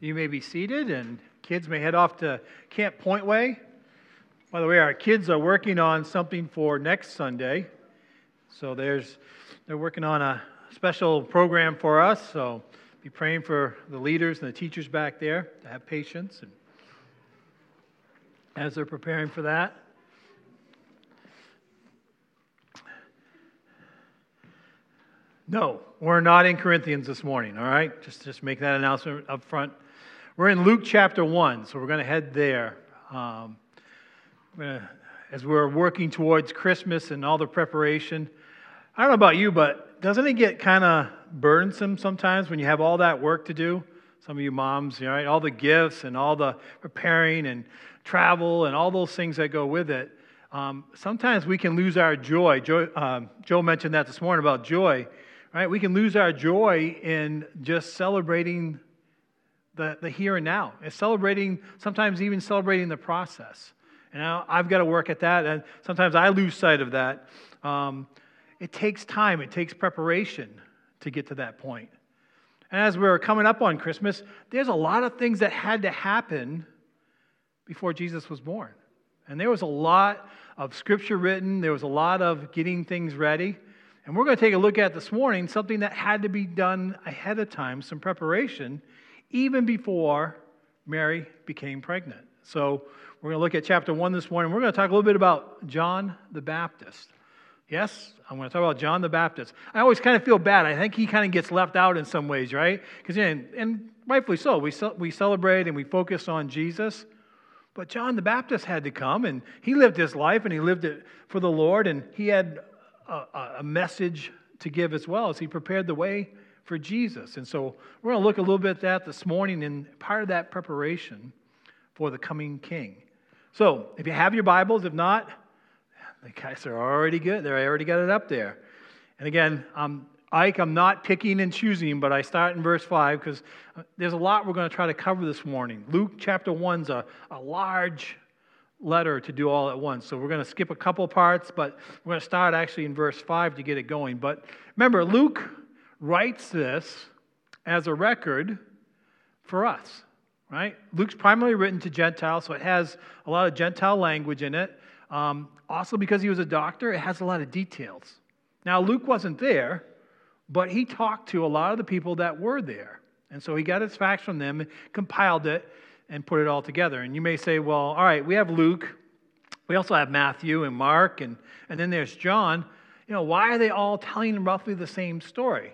You may be seated, and kids may head off to Camp Pointway. By the way, our kids are working on something for next Sunday. So there's, they're working on a special program for us. So be praying for the leaders and the teachers back there to have patience and as they're preparing for that. No, we're not in Corinthians this morning, all right? Just, just make that announcement up front. We're in Luke chapter 1, so we're going to head there. Um, as we're working towards Christmas and all the preparation. I don't know about you, but doesn't it get kind of burdensome sometimes when you have all that work to do? Some of you moms, right? All the gifts and all the preparing and travel and all those things that go with it. Um, sometimes we can lose our joy. Joe, um, Joe mentioned that this morning about joy right? We can lose our joy in just celebrating the, the here and now, and celebrating, sometimes even celebrating the process. And now I've got to work at that, and sometimes I lose sight of that. Um, it takes time, it takes preparation to get to that point. And as we're coming up on Christmas, there's a lot of things that had to happen before Jesus was born. And there was a lot of scripture written, there was a lot of getting things ready. And we're going to take a look at this morning something that had to be done ahead of time, some preparation, even before Mary became pregnant. So we're going to look at chapter 1 this morning. We're going to talk a little bit about John the Baptist. Yes, I'm going to talk about John the Baptist. I always kind of feel bad. I think he kind of gets left out in some ways, right? Because, and, and rightfully so, we, we celebrate and we focus on Jesus. But John the Baptist had to come, and he lived his life, and he lived it for the Lord, and he had a, a message to give as well as he prepared the way for Jesus. And so we're going to look a little bit at that this morning and part of that preparation for the coming king. So if you have your Bibles, if not, the guys are already good. They already got it up there. And again, um, Ike, I'm not picking and choosing, but I start in verse 5 because uh, there's a lot we're going to try to cover this morning. Luke chapter 1 is a, a large letter to do all at once. So we're going to skip a couple parts, but we're going to start actually in verse 5 to get it going. But remember, Luke writes this as a record for us, right? Luke's primarily written to Gentiles, so it has a lot of Gentile language in it. Um, also, because he was a doctor, it has a lot of details. Now, Luke wasn't there, but he talked to a lot of the people that were there. And so he got his facts from them, compiled it, and put it all together. And you may say, well, all right, we have Luke, we also have Matthew and Mark, and, and then there's John. You know, why are they all telling roughly the same story?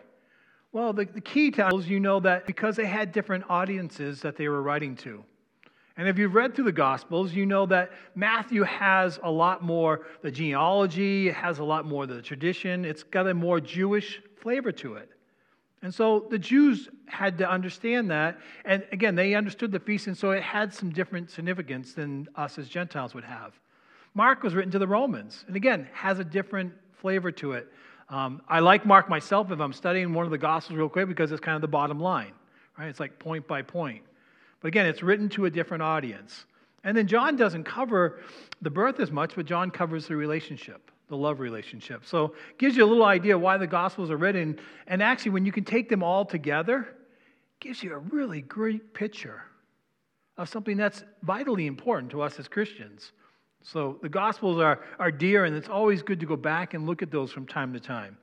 Well, the, the key tells you know that because they had different audiences that they were writing to. And if you've read through the Gospels, you know that Matthew has a lot more the genealogy, it has a lot more the tradition, it's got a more Jewish flavor to it. And so the Jews had to understand that. And again, they understood the feast, and so it had some different significance than us as Gentiles would have. Mark was written to the Romans, and again, has a different flavor to it. Um, I like Mark myself if I'm studying one of the Gospels real quick because it's kind of the bottom line, right? It's like point by point. But again, it's written to a different audience. And then John doesn't cover the birth as much, but John covers the relationship the love relationship. So gives you a little idea why the Gospels are written. And actually, when you can take them all together, gives you a really great picture of something that's vitally important to us as Christians. So the Gospels are, are dear, and it's always good to go back and look at those from time to time.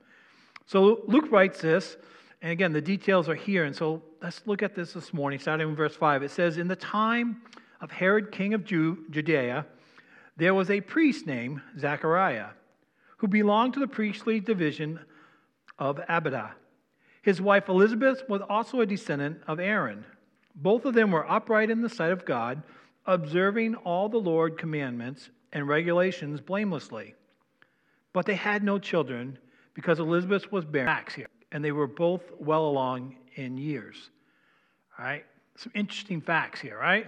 So Luke writes this, and again, the details are here. And so let's look at this this morning, starting in verse 5. It says, In the time of Herod, king of Judea, there was a priest named Zachariah who belonged to the priestly division of Abijah. His wife Elizabeth was also a descendant of Aaron. Both of them were upright in the sight of God, observing all the Lord commandments and regulations blamelessly. But they had no children because Elizabeth was barren and they were both well along in years. All right? Some interesting facts here, right?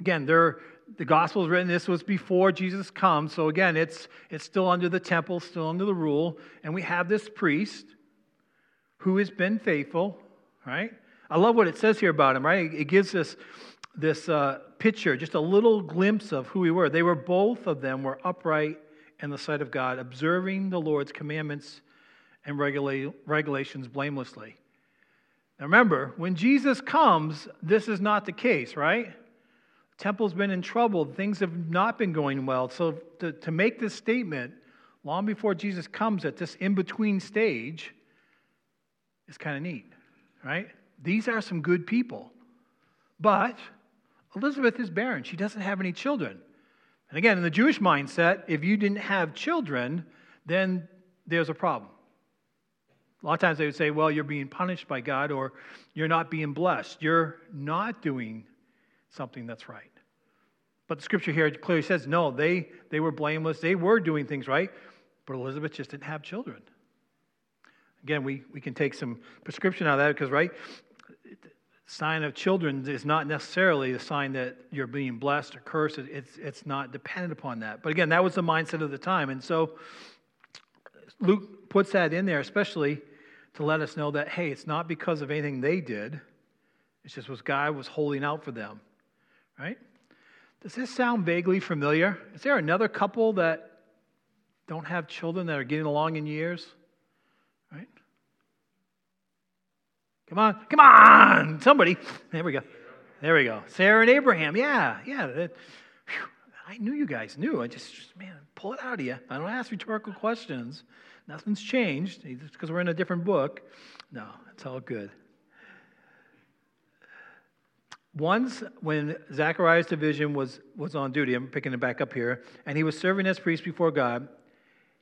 Again, the gospel is written this was before jesus comes so again it's it's still under the temple still under the rule and we have this priest who has been faithful right i love what it says here about him right it gives us this uh, picture just a little glimpse of who we were they were both of them were upright in the sight of god observing the lord's commandments and regula- regulations blamelessly Now remember, when Jesus comes, this is not the case, right? The temple's been in trouble, things have not been going well. So to, to make this statement long before Jesus comes at this in between stage is kind of neat, right? These are some good people. But Elizabeth is barren. She doesn't have any children. And again, in the Jewish mindset, if you didn't have children, then there's a problem. A lot of times they would say, well, you're being punished by God or you're not being blessed. You're not doing something that's right. But the scripture here clearly says, no, they, they were blameless. They were doing things right, but Elizabeth just didn't have children. Again, we, we can take some prescription out of that because, right, sign of children is not necessarily a sign that you're being blessed or cursed. It's, it's not dependent upon that. But again, that was the mindset of the time. And so Luke puts that in there, especially to let us know that, hey, it's not because of anything they did, it's just what God was holding out for them, right? Does this sound vaguely familiar? Is there another couple that don't have children that are getting along in years? Right? Come on, come on, somebody. There we go. There we go. Sarah and Abraham. Yeah, yeah. That, I knew you guys knew. I just, just, man, pull it out of you. I don't ask rhetorical questions. Nothing's changed because we're in a different book. No, it's all good. Once, when Zachariah's division was, was on duty, I'm picking it back up here, and he was serving as priest before God,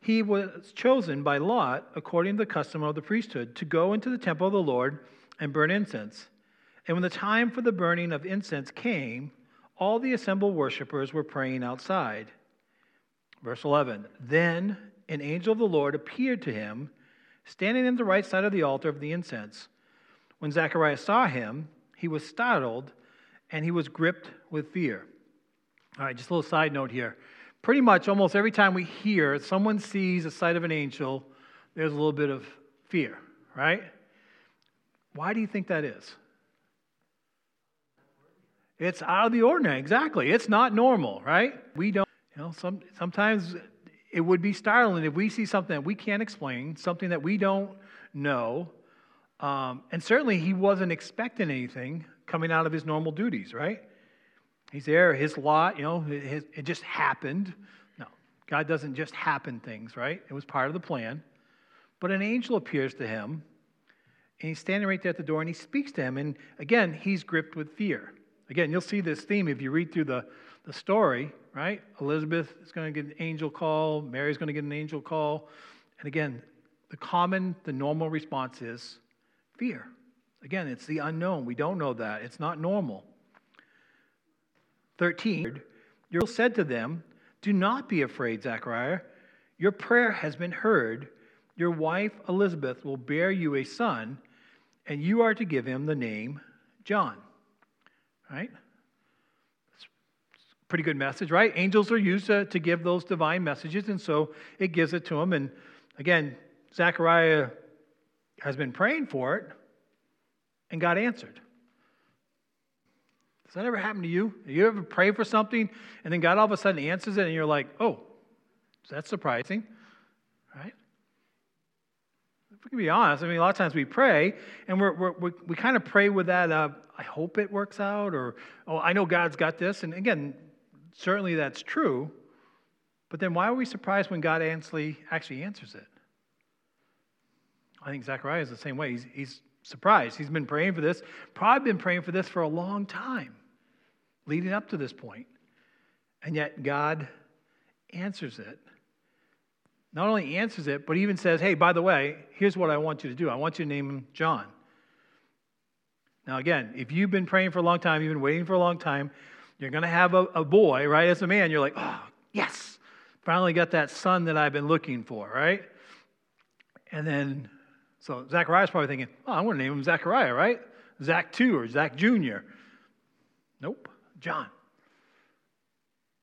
he was chosen by Lot, according to the custom of the priesthood, to go into the temple of the Lord and burn incense. And when the time for the burning of incense came, all the assembled worshippers were praying outside. Verse 11 Then an angel of the Lord appeared to him, standing on the right side of the altar of the incense. When Zacharias saw him, he was startled and he was gripped with fear. All right, just a little side note here. Pretty much almost every time we hear someone sees a sight of an angel, there's a little bit of fear, right? Why do you think that is? It's out of the ordinary, exactly. It's not normal, right? We don't, you know, some, sometimes it would be startling if we see something that we can't explain, something that we don't know. Um, and certainly he wasn't expecting anything coming out of his normal duties, right? He's there, his lot, you know, it, it just happened. No, God doesn't just happen things, right? It was part of the plan. But an angel appears to him, and he's standing right there at the door, and he speaks to him. And again, he's gripped with fear. Again, you'll see this theme if you read through the, the story, right? Elizabeth is going to get an angel call, Mary's going to get an angel call. And again, the common, the normal response is fear. Again, it's the unknown. We don't know that. It's not normal. 13, you said to them, Do not be afraid, Zechariah. Your prayer has been heard. Your wife Elizabeth will bear you a son, and you are to give him the name John. Right? It's a pretty good message, right? Angels are used to, to give those divine messages, and so it gives it to him. And again, Zechariah has been praying for it, and God answered. Does that ever happen to you? You ever pray for something and then God all of a sudden answers it and you're like, oh, that's surprising, we can be honest, I mean, a lot of times we pray and we're, we're, we we kind of pray with that, uh, I hope it works out, or, oh, I know God's got this. And again, certainly that's true. But then why are we surprised when God actually, actually answers it? I think Zechariah is the same way. He's, he's surprised. He's been praying for this, probably been praying for this for a long time leading up to this point. And yet God answers it. Not only answers it, but even says, hey, by the way, here's what I want you to do. I want you to name him John. Now, again, if you've been praying for a long time, you've been waiting for a long time, you're going to have a, a boy, right? As a man, you're like, oh, yes, finally got that son that I've been looking for, right? And then, so Zachariah's probably thinking, oh, I'm going to name him Zachariah, right? Zach 2 or Zach Jr. Nope. John.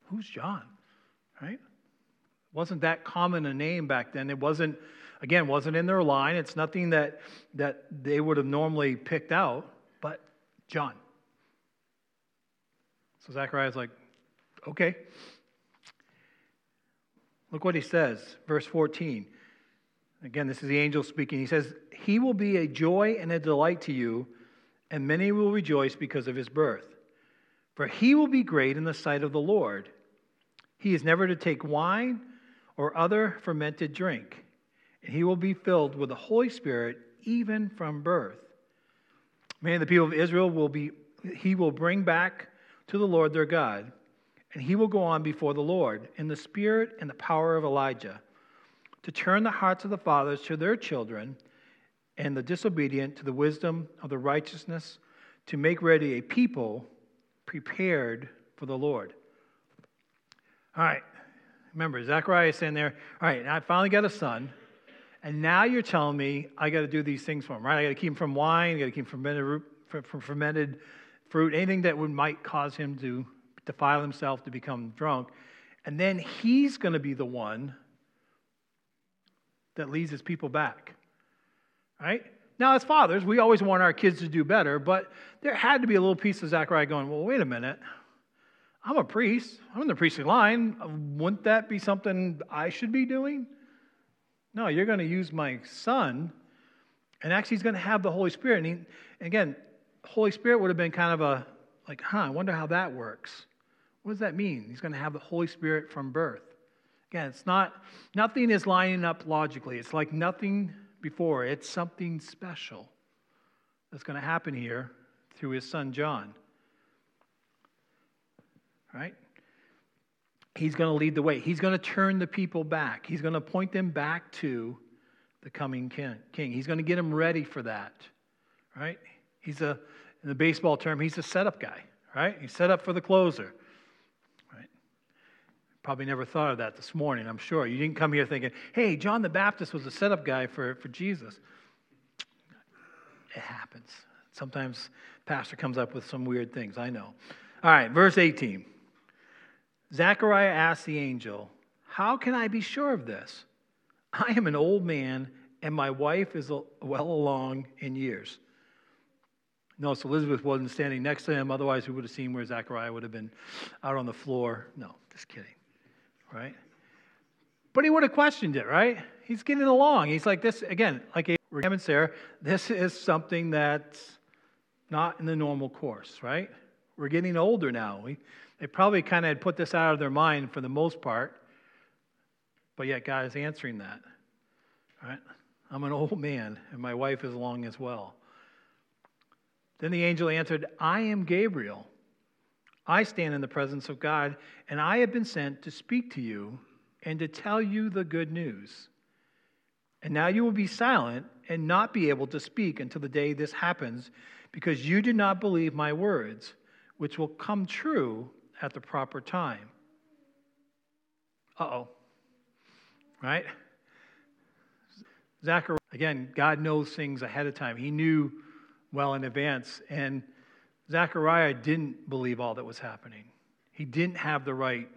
Who's John? Right? Wasn't that common a name back then? It wasn't, again, wasn't in their line. It's nothing that, that they would have normally picked out, but John. So Zachariah's like, okay. Look what he says, verse 14. Again, this is the angel speaking. He says, He will be a joy and a delight to you, and many will rejoice because of his birth. For he will be great in the sight of the Lord. He is never to take wine or other fermented drink, and he will be filled with the Holy Spirit even from birth. Many of the people of Israel will be, he will bring back to the Lord their God, and he will go on before the Lord in the spirit and the power of Elijah to turn the hearts of the fathers to their children and the disobedient to the wisdom of the righteousness to make ready a people prepared for the Lord. All right. Remember, Zechariah is saying there, all right, I finally got a son, and now you're telling me I got to do these things for him, right? I got to keep him from wine, I got to keep him from fermented, fruit, anything that would might cause him to defile himself, to become drunk. And then he's going to be the one that leads his people back. Right? Now, as fathers, we always want our kids to do better, but there had to be a little piece of Zechariah going, well, wait a minute. I'm a priest. I'm in the priestly line. Wouldn't that be something I should be doing? No, you're going to use my son, and actually, he's going to have the Holy Spirit. And, he, and again, Holy Spirit would have been kind of a, like, huh, I wonder how that works. What does that mean? He's going to have the Holy Spirit from birth. Again, it's not, nothing is lining up logically. It's like nothing before. It's something special that's going to happen here through his son John. Right? He's going to lead the way. He's going to turn the people back. He's going to point them back to the coming king. He's going to get them ready for that. Right? He's a, in the baseball term, he's a setup guy. Right? He's set up for the closer. Right? Probably never thought of that this morning, I'm sure. You didn't come here thinking, hey, John the Baptist was a setup guy for, for Jesus. It happens. Sometimes pastor comes up with some weird things, I know. All right, verse 18. Zechariah asked the angel, How can I be sure of this? I am an old man, and my wife is well along in years. Notice Elizabeth wasn't standing next to him, otherwise, we would have seen where Zechariah would have been out on the floor. No, just kidding right? But he would have questioned it, right? He's getting along. He's like this, again, like Abraham and Sarah, this is something that's not in the normal course, right? We're getting older now. We, they probably kind of had put this out of their mind for the most part, but yet God is answering that, right? I'm an old man, and my wife is long as well. Then the angel answered, I am Gabriel. I stand in the presence of God, and I have been sent to speak to you and to tell you the good news. And now you will be silent and not be able to speak until the day this happens, because you do not believe my words, which will come true at the proper time. Uh oh. Right? Zachariah, again, God knows things ahead of time. He knew well in advance. And Zechariah didn't believe all that was happening. He didn't have the right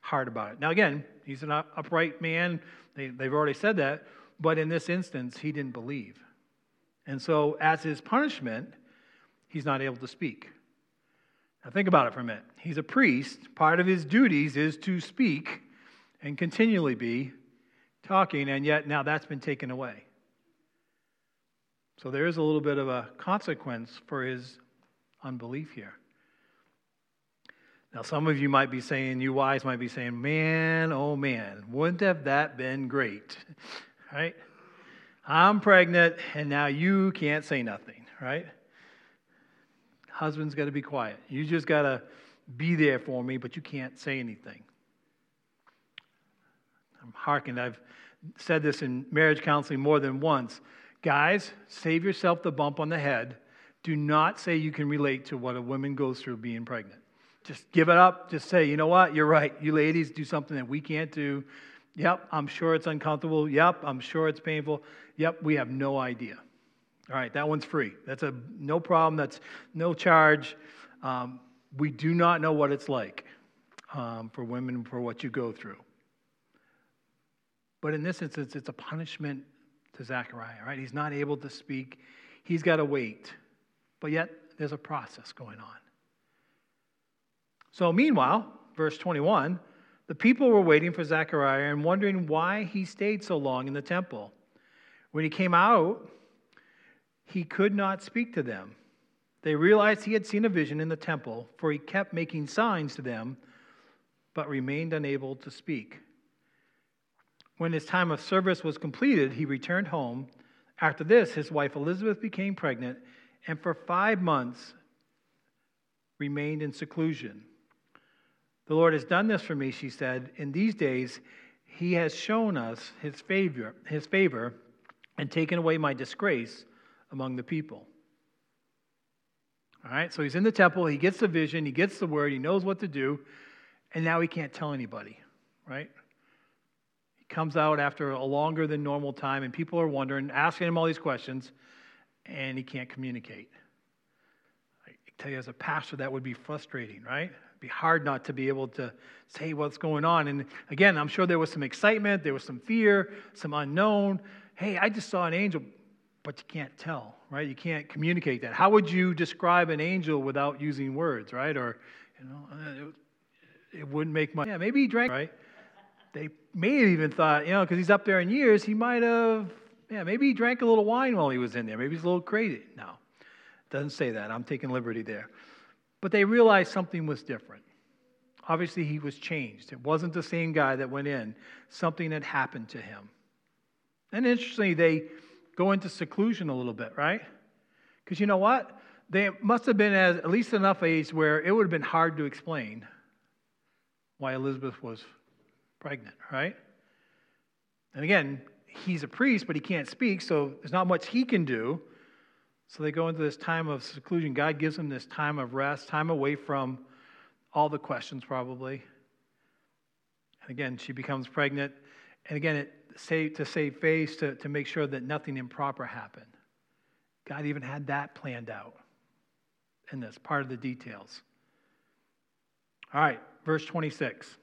heart about it. Now, again, he's an upright man. They, they've already said that. But in this instance, he didn't believe. And so, as his punishment, he's not able to speak. Now, think about it for a minute. He's a priest. Part of his duties is to speak and continually be talking, and yet now that's been taken away. So, there is a little bit of a consequence for his unbelief here. Now, some of you might be saying, you wise might be saying, man, oh man, wouldn't have that been great? Right? I'm pregnant, and now you can't say nothing, right? Husband's got to be quiet. You just got to be there for me, but you can't say anything. I'm harking. I've said this in marriage counseling more than once. Guys, save yourself the bump on the head do not say you can relate to what a woman goes through being pregnant. Just give it up. Just say, you know what? You're right. You ladies do something that we can't do. Yep, I'm sure it's uncomfortable. Yep, I'm sure it's painful. Yep, we have no idea. All right, that one's free. That's a no problem. That's no charge. Um, we do not know what it's like um, for women for what you go through. But in this instance, it's a punishment to Zechariah, right? He's not able to speak. He's got to wait but yet there's a process going on. So, meanwhile, verse 21, the people were waiting for Zechariah and wondering why he stayed so long in the temple. When he came out, he could not speak to them. They realized he had seen a vision in the temple, for he kept making signs to them, but remained unable to speak. When his time of service was completed, he returned home. After this, his wife Elizabeth became pregnant, and for five months remained in seclusion. The Lord has done this for me, she said. In these days, he has shown us his favor, his favor and taken away my disgrace among the people. All right, so he's in the temple, he gets the vision, he gets the word, he knows what to do, and now he can't tell anybody, right? He comes out after a longer than normal time, and people are wondering, asking him all these questions, and he can't communicate. I tell you, as a pastor, that would be frustrating, right? It'd be hard not to be able to say what's going on. And again, I'm sure there was some excitement, there was some fear, some unknown. Hey, I just saw an angel but you can't tell, right? You can't communicate that. How would you describe an angel without using words, right? Or, you know, uh, it, it wouldn't make much. Yeah, maybe he drank, right? They may have even thought, you know, because he's up there in years, he might have, yeah, maybe he drank a little wine while he was in there. Maybe he's a little crazy. No, doesn't say that. I'm taking liberty there. But they realized something was different. Obviously, he was changed. It wasn't the same guy that went in. Something had happened to him. And interestingly, they go into seclusion a little bit, right? Because you know what? They must have been at, least enough age where it would have been hard to explain why Elizabeth was pregnant, right? And again, he's a priest, but he can't speak, so there's not much he can do. So they go into this time of seclusion. God gives them this time of rest, time away from all the questions, probably. And again, she becomes pregnant. And again, it save, to save face, to, to make sure that nothing improper happened. God even had that planned out in this, part of the details. All right, verse 26.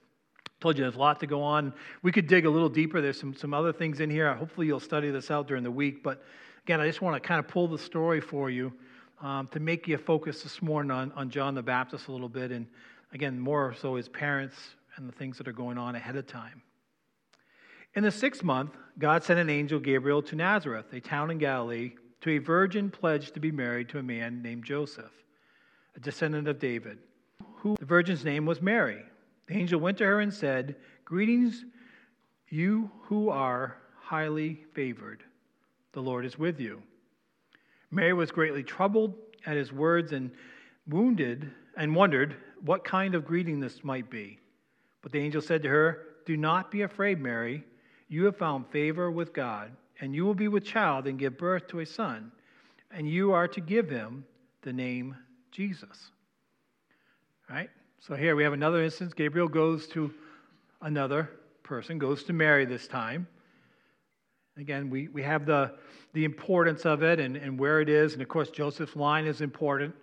Told you there's a lot to go on. We could dig a little deeper. There's some, some other things in here. Hopefully, you'll study this out during the week. But again, I just want to kind of pull the story for you um, to make you focus this morning on, on John the Baptist a little bit. And again, more so his parents and the things that are going on ahead of time. In the sixth month, God sent an angel, Gabriel, to Nazareth, a town in Galilee, to a virgin pledged to be married to a man named Joseph, a descendant of David, who the virgin's name was Mary. The angel went to her and said, Greetings, you who are highly favored. The Lord is with you. Mary was greatly troubled at his words and wounded and wondered what kind of greeting this might be. But the angel said to her, Do not be afraid, Mary you have found favor with God, and you will be with child and give birth to a son, and you are to give him the name Jesus. Right? So here we have another instance. Gabriel goes to another person, goes to Mary this time. Again, we, we have the, the importance of it and, and where it is. And of course, Joseph's line is important.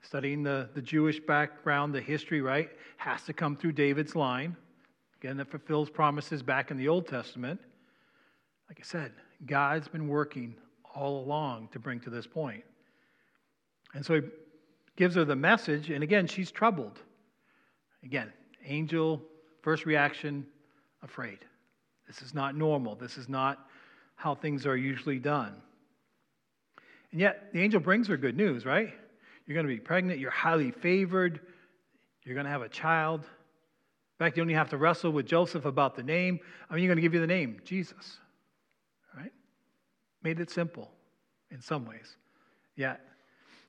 Studying the, the Jewish background, the history, right, has to come through David's line. Again, that fulfills promises back in the Old Testament. Like I said, God's been working all along to bring to this point. And so he gives her the message, and again, she's troubled. Again, angel, first reaction, afraid. This is not normal. This is not how things are usually done. And yet, the angel brings her good news, right? You're going to be pregnant, you're highly favored, you're going to have a child. In fact, you only have to wrestle with Joseph about the name. I mean, you're going to give you the name, Jesus. Right? Made it simple in some ways. Yet,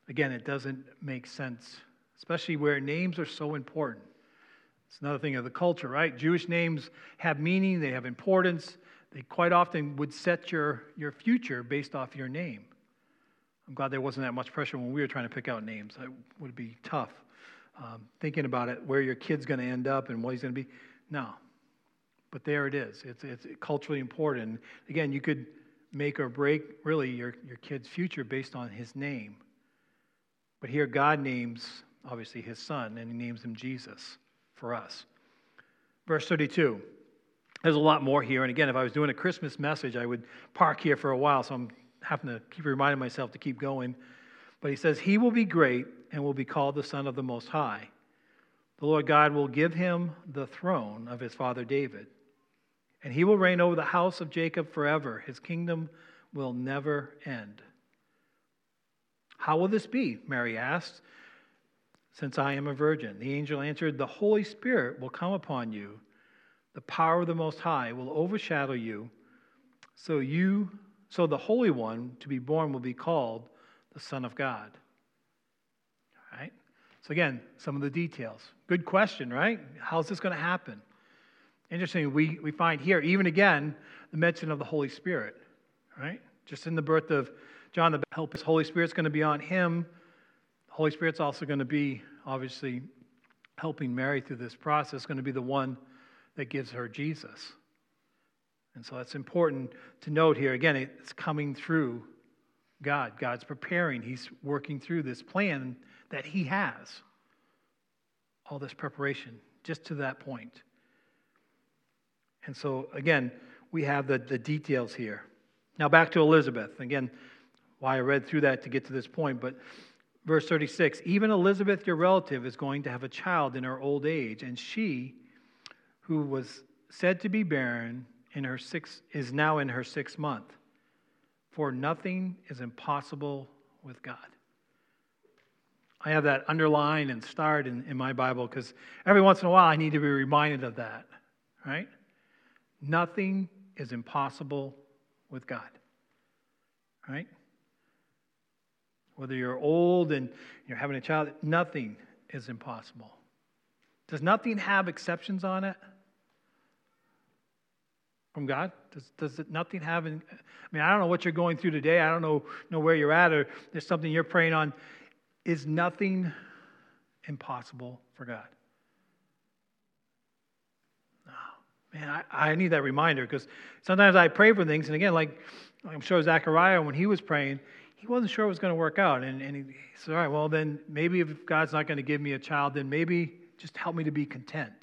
again, it doesn't make sense, especially where names are so important. It's another thing of the culture, right? Jewish names have meaning, they have importance. They quite often would set your, your future based off your name. I'm glad there wasn't that much pressure when we were trying to pick out names. It would be tough um, thinking about it, where your kid's going to end up and what he's going to be. No. But there it is. It's, it's culturally important. Again, you could make or break really your, your kid's future based on his name. But here, God names, obviously, his son, and he names him Jesus for us. Verse 32. There's a lot more here. And again, if I was doing a Christmas message, I would park here for a while. So I'm having to keep reminding myself to keep going. But he says, He will be great and will be called the Son of the Most High. The Lord God will give him the throne of his father David, and he will reign over the house of Jacob forever. His kingdom will never end. How will this be? Mary asked, since I am a virgin. The angel answered, The Holy Spirit will come upon you. The power of the Most High will overshadow you. So you so the Holy One to be born will be called the Son of God. All right? So again, some of the details. Good question, right? How's this going to happen? Interesting, we, we find here, even again, the mention of the Holy Spirit, right? Just in the birth of John the Help, Holy Spirit's going to be on him. The Holy Spirit's also going to be, obviously, helping Mary through this process, going to be the one that gives her Jesus. And so that's important to note here. Again, it's coming through God. God's preparing, He's working through this plan that He has. All this preparation, just to that point. And so, again, we have the, the details here. Now, back to Elizabeth. Again, why I read through that to get to this point, but verse 36 even Elizabeth, your relative, is going to have a child in her old age, and she, who was said to be barren, in her six, is now in her sixth month. For nothing is impossible with God. I have that underlined and starred in, in my Bible because every once in a while I need to be reminded of that, right? Nothing is impossible with God, right? Whether you're old and you're having a child, nothing is impossible. Does nothing have exceptions on it? From God? Does, does it nothing have? I mean, I don't know what you're going through today. I don't know, know where you're at, or there's something you're praying on. Is nothing impossible for God? No. Man, I, I need that reminder because sometimes I pray for things, and again, like I'm sure Zechariah, when he was praying, he wasn't sure it was going to work out. And, and he said, All right, well, then maybe if God's not going to give me a child, then maybe just help me to be content,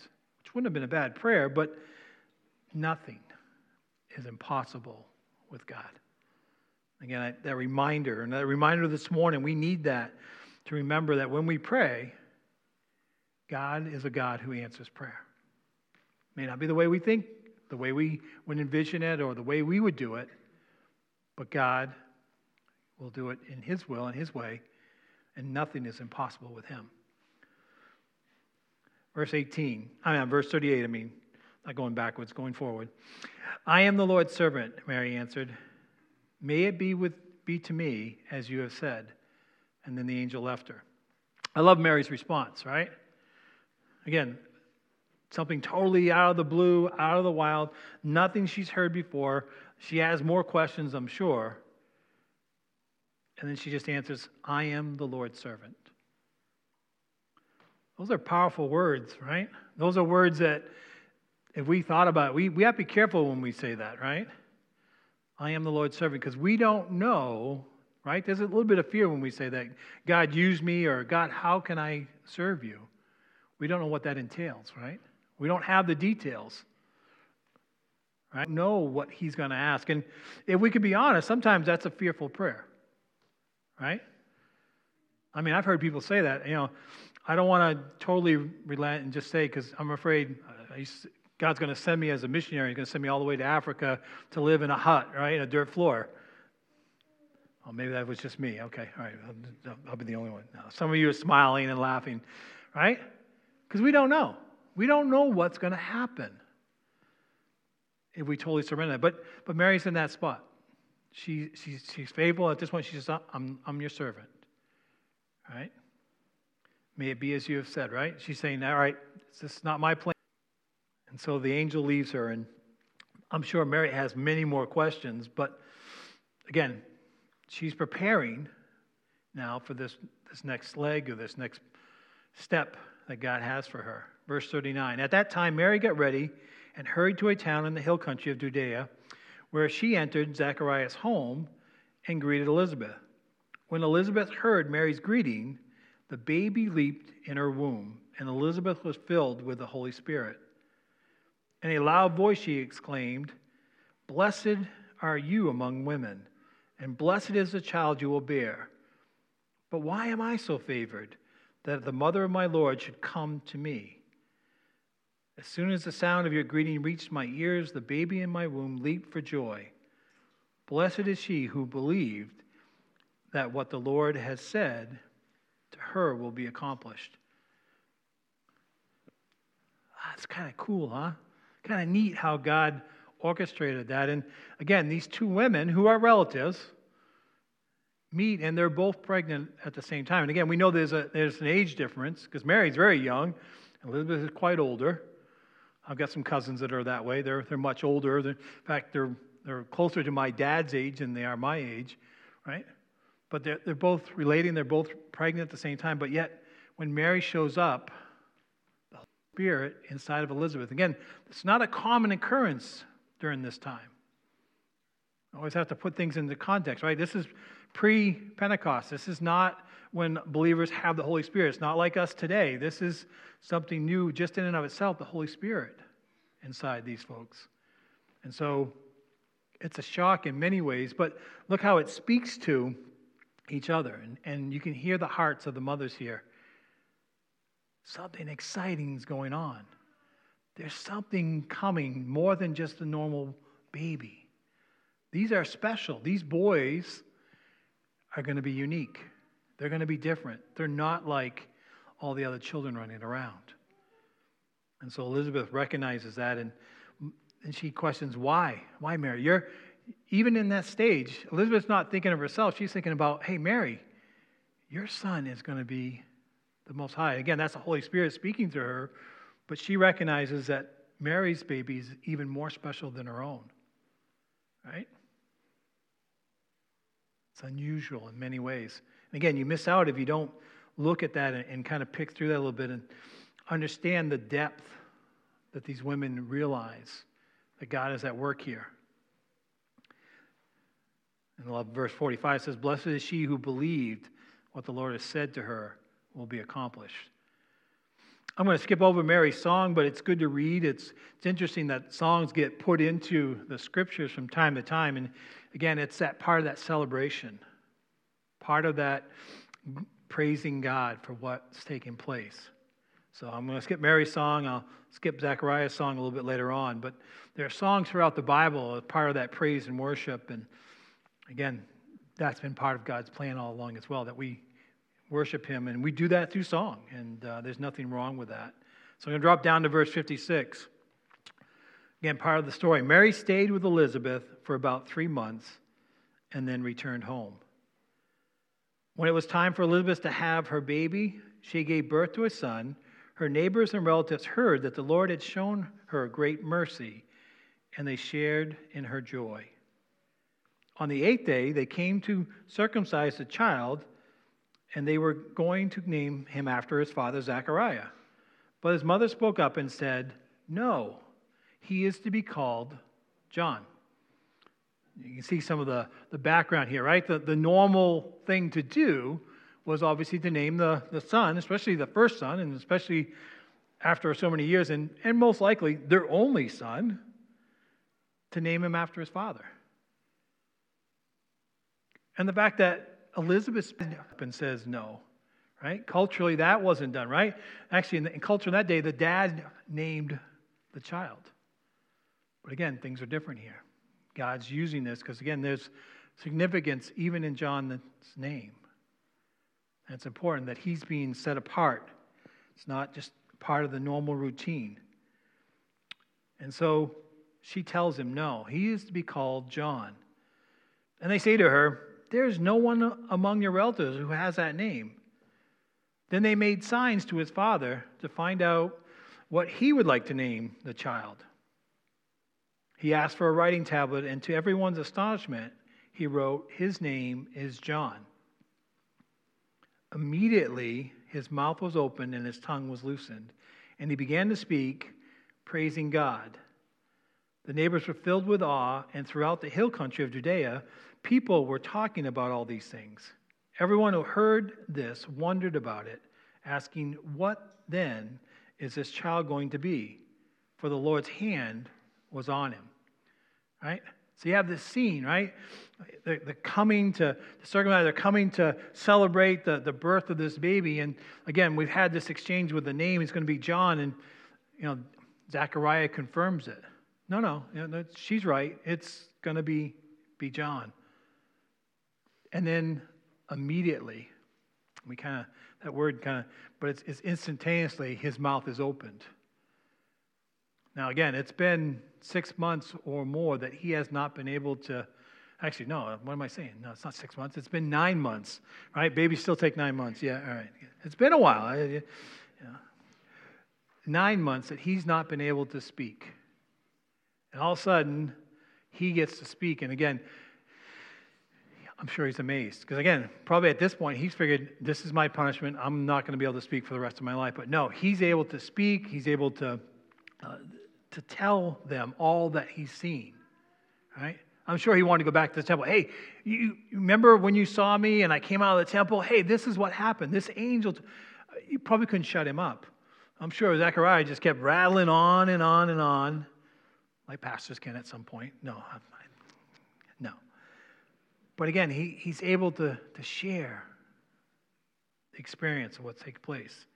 which wouldn't have been a bad prayer, but nothing is impossible with God. Again, I, that reminder, and that reminder this morning, we need that to remember that when we pray, God is a God who answers prayer. May not be the way we think, the way we would envision it, or the way we would do it, but God will do it in His will and His way, and nothing is impossible with Him. Verse 18, I mean, verse 38, I mean, not going backwards, going forward. I am the Lord's servant, Mary answered. May it be, with, be to me as you have said. And then the angel left her. I love Mary's response, right? Again, something totally out of the blue, out of the wild, nothing she's heard before. She has more questions, I'm sure. And then she just answers, I am the Lord's servant. Those are powerful words, right? Those are words that if we thought about it, we, we have to be careful when we say that, right? I am the Lord's servant, because we don't know, right? There's a little bit of fear when we say that. God, use me, or God, how can I serve you? We don't know what that entails, right? We don't have the details. Right? Know what he's going to ask. And if we could be honest, sometimes that's a fearful prayer. Right? I mean, I've heard people say that. You know, I don't want to totally relent and just say because I'm afraid. I used, God's going to send me as a missionary. He's going to send me all the way to Africa to live in a hut, right, in a dirt floor. Oh, maybe that was just me. Okay, all right, I'll, I'll be the only one. No, some of you are smiling and laughing, right? Because we don't know. We don't know what's going to happen if we totally surrender. But but Mary's in that spot. She, she she's faithful at this point. She says, "I'm I'm your servant." Right? May it be as you have said. Right? She's saying, "All right, this is not my plan." And so the angel leaves her, and I'm sure Mary has many more questions, but again, she's preparing now for this, this next leg or this next step that God has for her. Verse 39 At that time, Mary got ready and hurried to a town in the hill country of Judea, where she entered Zacharias' home and greeted Elizabeth. When Elizabeth heard Mary's greeting, the baby leaped in her womb, and Elizabeth was filled with the Holy Spirit. In a loud voice she exclaimed, Blessed are you among women, and blessed is the child you will bear. But why am I so favored that the mother of my Lord should come to me? As soon as the sound of your greeting reached my ears, the baby in my womb leaped for joy. Blessed is she who believed that what the Lord has said to her will be accomplished. Ah, that's kind of cool, huh? Kind of neat how God orchestrated that. And again, these two women who are relatives meet and they're both pregnant at the same time. And again, we know there's, a, there's an age difference because Mary's very young, Elizabeth is quite older. I've got some cousins that are that way. They're, they're much older. They're, in fact, they're, they're closer to my dad's age than they are my age, right? But they're, they're both relating, they're both pregnant at the same time. But yet, when Mary shows up, Spirit inside of Elizabeth, again, it's not a common occurrence during this time. I always have to put things into context, right? This is pre Pentecost. This is not when believers have the Holy Spirit. It's not like us today. This is something new just in and of itself, the Holy Spirit inside these folks. And so it's a shock in many ways, but look how it speaks to each other. And, and you can hear the hearts of the mothers here. Something exciting is going on. There's something coming more than just a normal baby. These are special. These boys are going to be unique. They're going to be different. They're not like all the other children running around. And so Elizabeth recognizes that and, and she questions why? Why, Mary? You're even in that stage, Elizabeth's not thinking of herself. She's thinking about, hey, Mary, your son is going to be the Most High. Again, that's the Holy Spirit speaking to her, but she recognizes that Mary's baby is even more special than her own. Right? It's unusual in many ways. And again, you miss out if you don't look at that and, and kind of pick through that a little bit and understand the depth that these women realize that God is at work here. And love verse 45 says, Blessed is she who believed what the Lord has said to her will be accomplished. I'm going to skip over Mary's song, but it's good to read. It's, it's interesting that songs get put into the scriptures from time to time. And again, it's that part of that celebration, part of that praising God for what's taking place. So I'm going to skip Mary's song. I'll skip Zechariah's song a little bit later on. But there are songs throughout the Bible as part of that praise and worship. And again, that's been part of God's plan all along as well, that we worship Him. And we do that through song. And uh, there's nothing wrong with that. So I'm going to drop down to verse 56. Again, part of the story. Mary stayed with Elizabeth for about three months and then returned home. When it was time for Elizabeth to have her baby, she gave birth to a son her neighbors and relatives heard that the Lord had shown her great mercy, and they shared in her joy. On the eighth day, they came to circumcise the child, and they were going to name him after his father, Zechariah. But his mother spoke up and said, No, he is to be called John. You can see some of the, the background here, right? The, the normal thing to do was obviously to name the, the son, especially the first son, and especially after so many years, and, and most likely their only son, to name him after his father. And the fact that Elizabeth up and says no, right? Culturally, that wasn't done, right? Actually, in, the, in culture in that day, the dad named the child. But again, things are different here. God's using this because, again, there's significance even in John's name. And it's important that he's being set apart. It's not just part of the normal routine. And so she tells him, no, he is to be called John. And they say to her, There's no one among your relatives who has that name. Then they made signs to his father to find out what he would like to name the child. He asked for a writing tablet, and to everyone's astonishment, he wrote, His name is John. Immediately, his mouth was opened and his tongue was loosened, and he began to speak, praising God. The neighbors were filled with awe, and throughout the hill country of Judea, people were talking about all these things. Everyone who heard this wondered about it, asking, What then is this child going to be? For the Lord's hand was on him. Right? So you have this scene, right? They're, they're coming to, the circumcise, they're coming to celebrate the, the birth of this baby. And again, we've had this exchange with the name. It's going to be John. And, you know, Zechariah confirms it. No, no, you know, she's right. It's going to be be John. And then immediately, we kind of, that word kind of, but it's, it's instantaneously, his mouth is opened. Now, again, it's been six months or more that he has not been able to. Actually, no, what am I saying? No, it's not six months. It's been nine months, right? Babies still take nine months. Yeah, all right. It's been a while. Yeah. Nine months that he's not been able to speak. And all of a sudden, he gets to speak. And again, I'm sure he's amazed. Because again, probably at this point, he's figured this is my punishment. I'm not going to be able to speak for the rest of my life. But no, he's able to speak. He's able to, uh, to tell them all that he's seen. Right? I'm sure he wanted to go back to the temple. Hey, you, remember when you saw me and I came out of the temple? Hey, this is what happened. This angel, you probably couldn't shut him up. I'm sure Zechariah just kept rattling on and on and on, like pastors can at some point. No. But again, he, he's able to, to share the experience of what's taking place.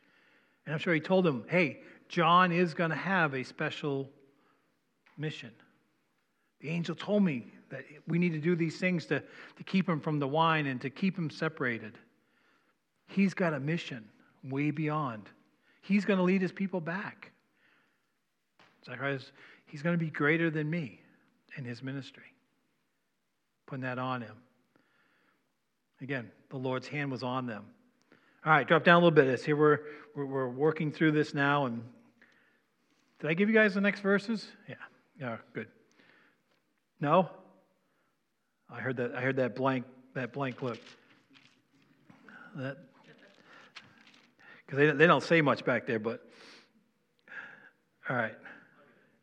And I'm sure he told him, hey, John is going to have a special mission. The angel told me that we need to do these things to, to keep him from the wine and to keep him separated. He's got a mission way beyond. He's going to lead his people back. Zacharias, he's going to be greater than me in his ministry. Putting that on him. Again, the Lord's hand was on them. All right, drop down a little bit. It's here we're, we're, we're working through this now. And did I give you guys the next verses? Yeah, yeah, good. No, I heard that. I heard that blank that blank look. That because they they don't say much back there, but all right.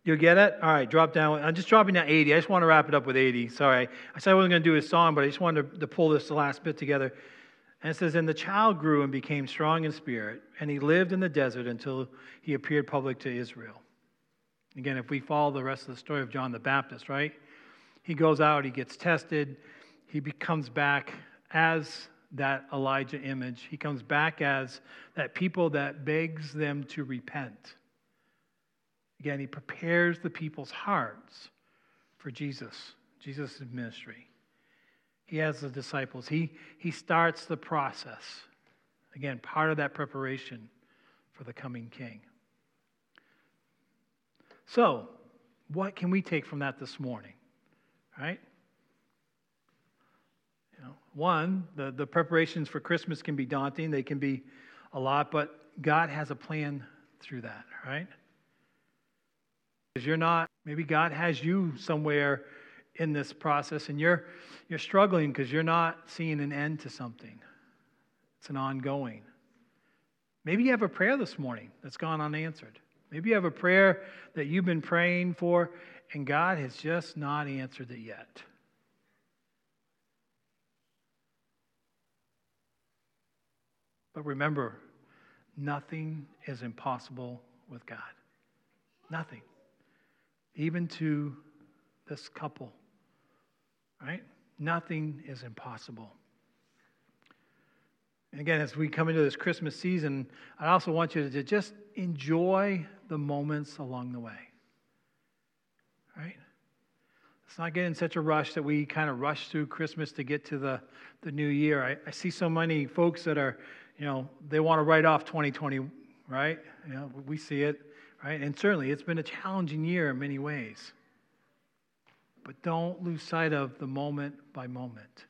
You get it? All right, drop down. I'm just dropping down 80. I just want to wrap it up with 80. Sorry. I said I wasn't going to do a song, but I just wanted to, to pull this last bit together. And it says, And the child grew and became strong in spirit, and he lived in the desert until he appeared public to Israel. Again, if we follow the rest of the story of John the Baptist, right? He goes out, he gets tested, he comes back as that Elijah image. He comes back as that people that begs them to repent. Again, he prepares the people's hearts for Jesus, Jesus' ministry. He has the disciples. He, he starts the process. Again, part of that preparation for the coming king. So, what can we take from that this morning? Right? You know, one, the, the preparations for Christmas can be daunting, they can be a lot, but God has a plan through that, right? Because you're not, maybe God has you somewhere in this process and you're, you're struggling because you're not seeing an end to something. It's an ongoing. Maybe you have a prayer this morning that's gone unanswered. Maybe you have a prayer that you've been praying for and God has just not answered it yet. But remember, nothing is impossible with God. Nothing even to this couple, right? Nothing is impossible. And again, as we come into this Christmas season, I also want you to just enjoy the moments along the way. Right? Let's not get in such a rush that we kind of rush through Christmas to get to the, the new year. I, I see so many folks that are, you know, they want to write off 2020, right? You know, we see it right? And certainly it's been a challenging year in many ways. But don't lose sight of the moment by moment,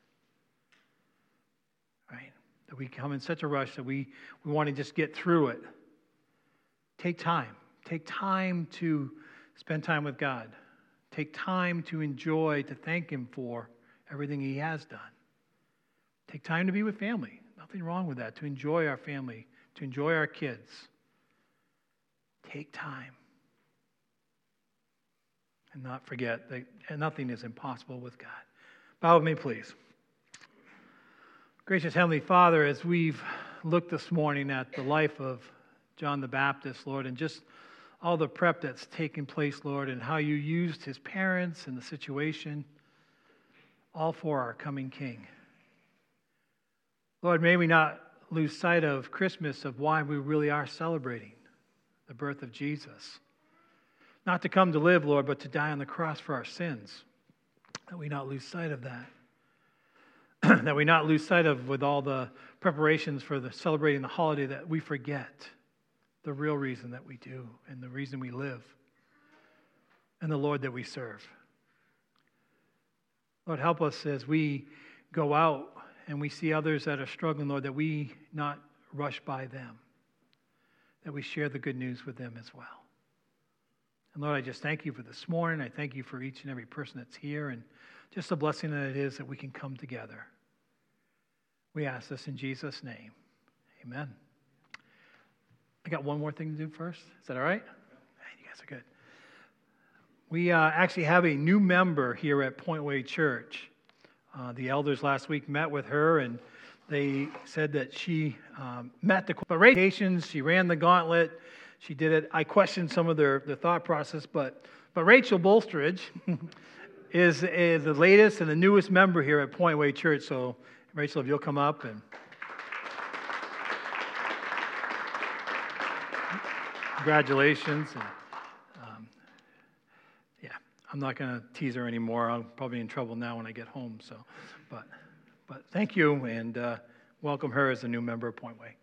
right? That we come in such a rush that we, we want to just get through it. Take time. Take time to spend time with God. Take time to enjoy, to thank Him for everything He has done. Take time to be with family. Nothing wrong with that. To enjoy our family, to enjoy our kids. Take time. And not forget that nothing is impossible with God. Bow with me, please. Gracious Heavenly Father, as we've looked this morning at the life of John the Baptist, Lord, and just all the prep that's taken place, Lord, and how you used his parents and the situation, all for our coming King. Lord, may we not lose sight of Christmas, of why we really are celebrating the birth of Jesus. Not to come to live, Lord, but to die on the cross for our sins. that we not lose sight of that. that we not lose sight of with all the preparations for the celebrating the holiday that we forget the real reason that we do and the reason we live and the Lord that we serve. Lord, help us as we go out and we see others that are struggling, Lord, that we not rush by them, that we share the good news with them as well. And Lord, I just thank you for this morning. I thank you for each and every person that's here and just the blessing that it is that we can come together. We ask this in Jesus' name. Amen. I got one more thing to do first. Is that all right? You guys are good. We uh, actually have a new member here at Point Way Church. Uh, the elders last week met with her and they said that she um, met the qualifications, she ran the gauntlet, she did it. I questioned some of their, their thought process, but, but Rachel Bolstridge is, is the latest and the newest member here at Point Way Church. So, Rachel, if you'll come up and. Congratulations. And, um, yeah, I'm not going to tease her anymore. I'm probably in trouble now when I get home. So, but, but thank you and uh, welcome her as a new member of Point Way.